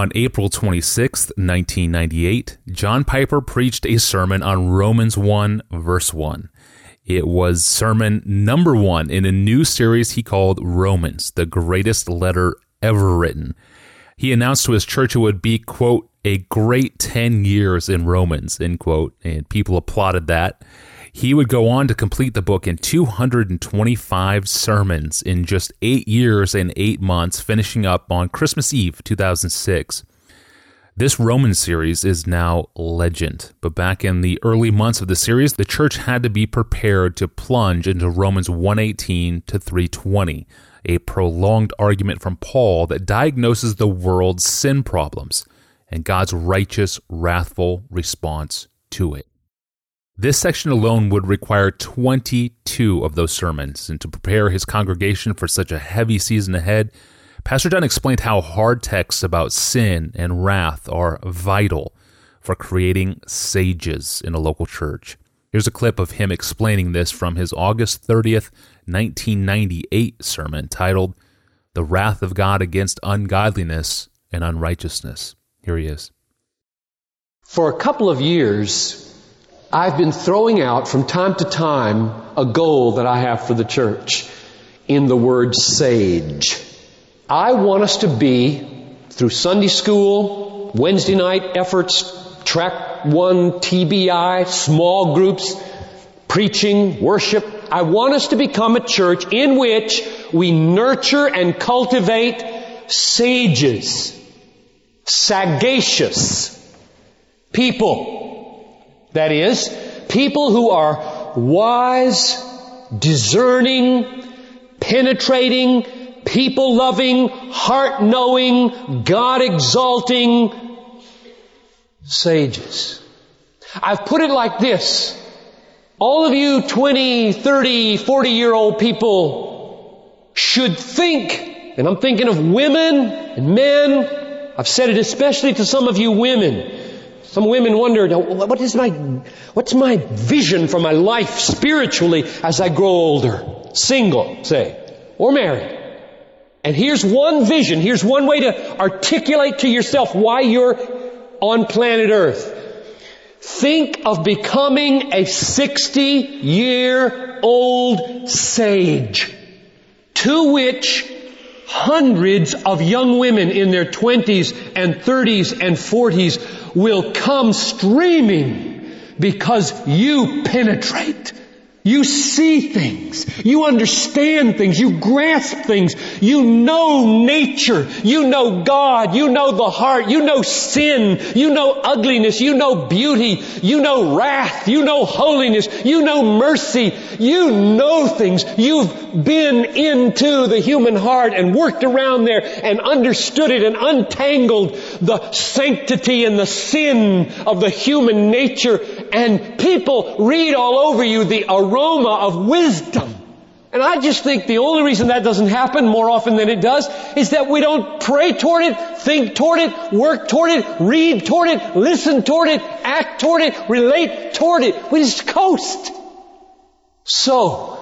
On April 26, 1998, John Piper preached a sermon on Romans 1, verse 1. It was sermon number one in a new series he called Romans, the greatest letter ever written. He announced to his church it would be, quote, a great 10 years in Romans, end quote, and people applauded that. He would go on to complete the book in 225 sermons in just eight years and eight months, finishing up on Christmas Eve 2006. This Roman series is now legend, but back in the early months of the series, the church had to be prepared to plunge into Romans 118 to 320, a prolonged argument from Paul that diagnoses the world's sin problems and God's righteous, wrathful response to it. This section alone would require 22 of those sermons, and to prepare his congregation for such a heavy season ahead, Pastor John explained how hard texts about sin and wrath are vital for creating sages in a local church. Here's a clip of him explaining this from his August 30th, 1998 sermon titled The Wrath of God Against Ungodliness and Unrighteousness. Here he is. For a couple of years, I've been throwing out from time to time a goal that I have for the church in the word sage. I want us to be, through Sunday school, Wednesday night efforts, track one, TBI, small groups, preaching, worship. I want us to become a church in which we nurture and cultivate sages, sagacious people. That is, people who are wise, discerning, penetrating, people loving, heart knowing, God exalting sages. I've put it like this. All of you 20, 30, 40 year old people should think, and I'm thinking of women and men. I've said it especially to some of you women. Some women wondered, what is my, what's my vision for my life spiritually as I grow older? Single, say, or married. And here's one vision, here's one way to articulate to yourself why you're on planet Earth. Think of becoming a 60 year old sage to which hundreds of young women in their 20s and 30s and 40s will come streaming because you penetrate you see things. You understand things. You grasp things. You know nature. You know God. You know the heart. You know sin. You know ugliness. You know beauty. You know wrath. You know holiness. You know mercy. You know things. You've been into the human heart and worked around there and understood it and untangled the sanctity and the sin of the human nature and people read all over you the aroma of wisdom. And I just think the only reason that doesn't happen more often than it does is that we don't pray toward it, think toward it, work toward it, read toward it, listen toward it, act toward it, relate toward it. We just coast. So,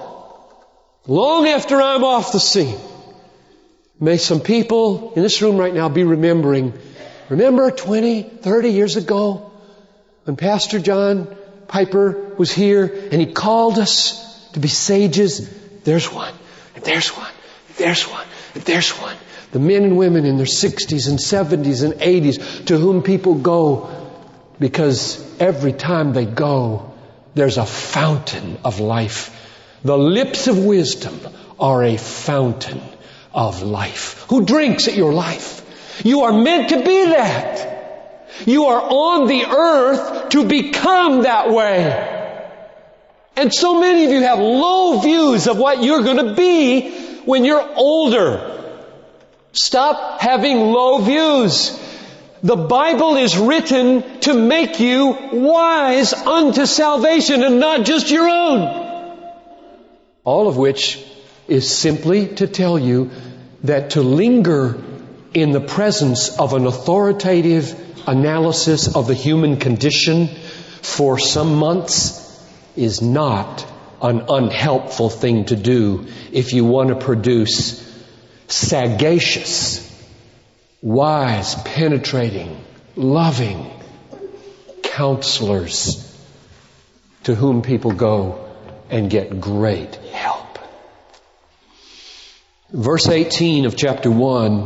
long after I'm off the scene, may some people in this room right now be remembering, remember 20, 30 years ago, when Pastor John Piper was here and he called us to be sages, there's one, and there's one, and there's one, and there's one. The men and women in their 60s and 70s and 80s to whom people go because every time they go, there's a fountain of life. The lips of wisdom are a fountain of life. Who drinks at your life? You are meant to be that. You are on the earth to become that way. And so many of you have low views of what you're going to be when you're older. Stop having low views. The Bible is written to make you wise unto salvation and not just your own. All of which is simply to tell you that to linger in the presence of an authoritative analysis of the human condition for some months is not an unhelpful thing to do if you want to produce sagacious, wise, penetrating, loving counselors to whom people go and get great help. Verse 18 of chapter 1,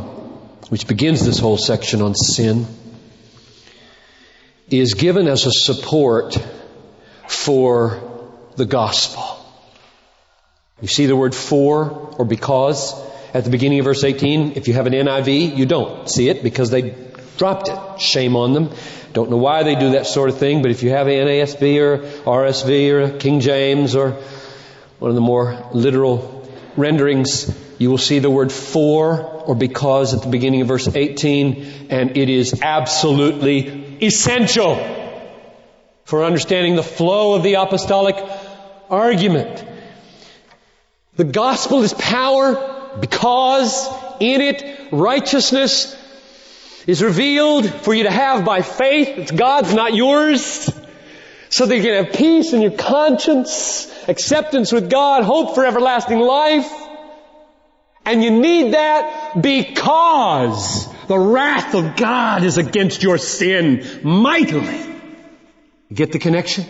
which begins this whole section on sin, is given as a support for the gospel. You see the word for or because at the beginning of verse 18. If you have an NIV, you don't see it because they dropped it. Shame on them. Don't know why they do that sort of thing, but if you have an NASB or RSV or King James or one of the more literal renderings, you will see the word for or because at the beginning of verse 18, and it is absolutely essential for understanding the flow of the apostolic argument. The gospel is power because in it righteousness is revealed for you to have by faith. It's God's, not yours. So that you can have peace in your conscience, acceptance with God, hope for everlasting life. And you need that because the wrath of God is against your sin mightily. Get the connection?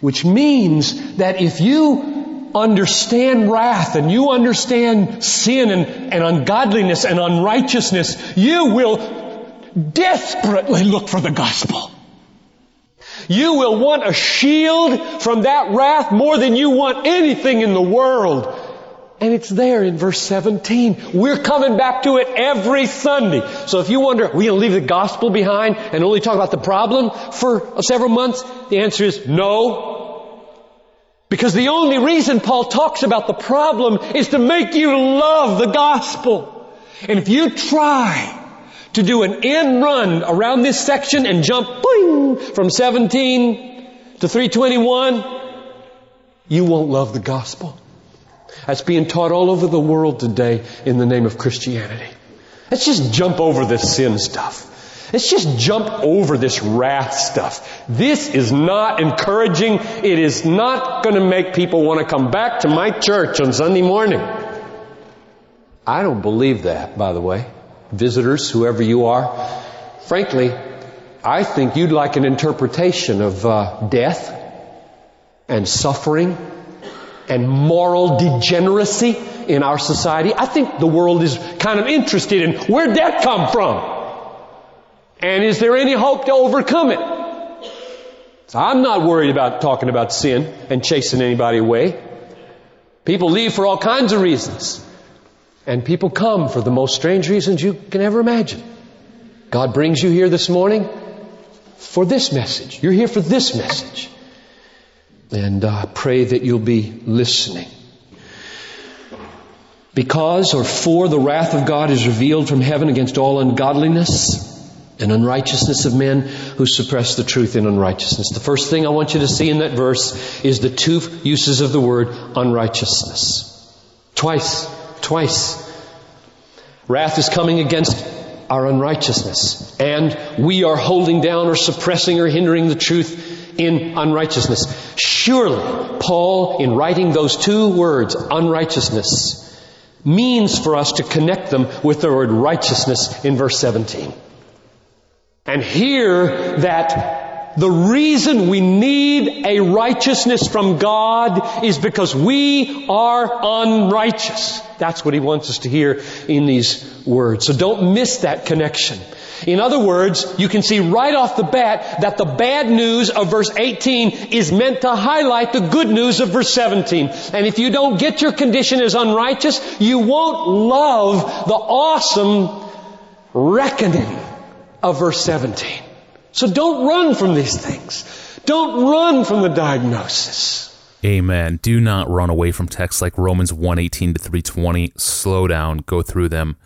Which means that if you understand wrath and you understand sin and, and ungodliness and unrighteousness, you will desperately look for the gospel. You will want a shield from that wrath more than you want anything in the world. And it's there in verse 17. We're coming back to it every Sunday. So if you wonder, are we going to leave the gospel behind and only talk about the problem for several months? The answer is no. Because the only reason Paul talks about the problem is to make you love the gospel. And if you try to do an end run around this section and jump boing, from 17 to 321, you won't love the gospel. That's being taught all over the world today in the name of Christianity. Let's just jump over this sin stuff. Let's just jump over this wrath stuff. This is not encouraging. It is not going to make people want to come back to my church on Sunday morning. I don't believe that, by the way. Visitors, whoever you are. Frankly, I think you'd like an interpretation of uh, death and suffering and moral degeneracy in our society. I think the world is kind of interested in where'd that come from? And is there any hope to overcome it? So I'm not worried about talking about sin and chasing anybody away. People leave for all kinds of reasons. And people come for the most strange reasons you can ever imagine. God brings you here this morning for this message. You're here for this message. And uh, pray that you'll be listening. Because or for the wrath of God is revealed from heaven against all ungodliness and unrighteousness of men who suppress the truth in unrighteousness. The first thing I want you to see in that verse is the two uses of the word unrighteousness. Twice, twice. Wrath is coming against our unrighteousness. And we are holding down or suppressing or hindering the truth in unrighteousness. Surely, Paul, in writing those two words, unrighteousness, means for us to connect them with the word righteousness in verse 17. And hear that the reason we need a righteousness from God is because we are unrighteous. That's what he wants us to hear in these words. So don't miss that connection. In other words, you can see right off the bat that the bad news of verse 18 is meant to highlight the good news of verse 17. And if you don't get your condition as unrighteous, you won't love the awesome reckoning of verse 17. So don't run from these things. Don't run from the diagnosis. Amen. Do not run away from texts like Romans 118 to 320. Slow down, go through them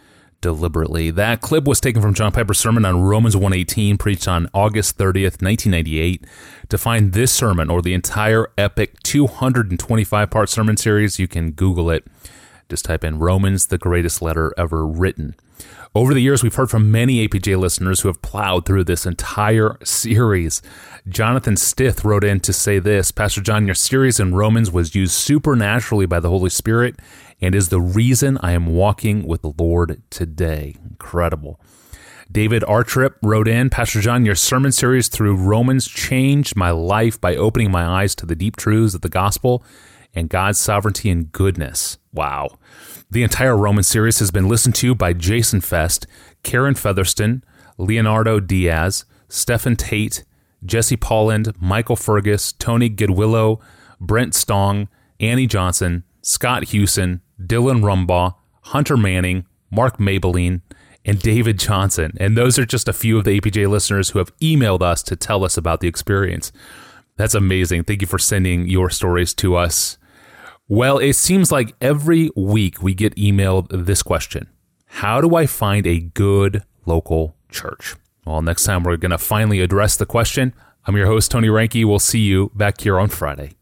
deliberately. That clip was taken from John Piper's sermon on Romans 118, preached on August 30th, 1998. To find this sermon or the entire epic 225 part sermon series, you can Google it. Just type in Romans, the greatest letter ever written. Over the years, we've heard from many APJ listeners who have plowed through this entire series. Jonathan Stith wrote in to say this Pastor John, your series in Romans was used supernaturally by the Holy Spirit and is the reason I am walking with the Lord today. Incredible. David Artrip wrote in, Pastor John, your sermon series through Romans changed my life by opening my eyes to the deep truths of the gospel and God's sovereignty and goodness. Wow. The entire Roman series has been listened to by Jason Fest, Karen Featherston, Leonardo Diaz, Stephen Tate, Jesse Pauland, Michael Fergus, Tony Goodwillow, Brent Stong, Annie Johnson, Scott Hewson, Dylan Rumbaugh, Hunter Manning, Mark Maybelline, and David Johnson. And those are just a few of the APJ listeners who have emailed us to tell us about the experience. That's amazing. Thank you for sending your stories to us. Well, it seems like every week we get emailed this question How do I find a good local church? Well, next time we're going to finally address the question. I'm your host, Tony Reinke. We'll see you back here on Friday.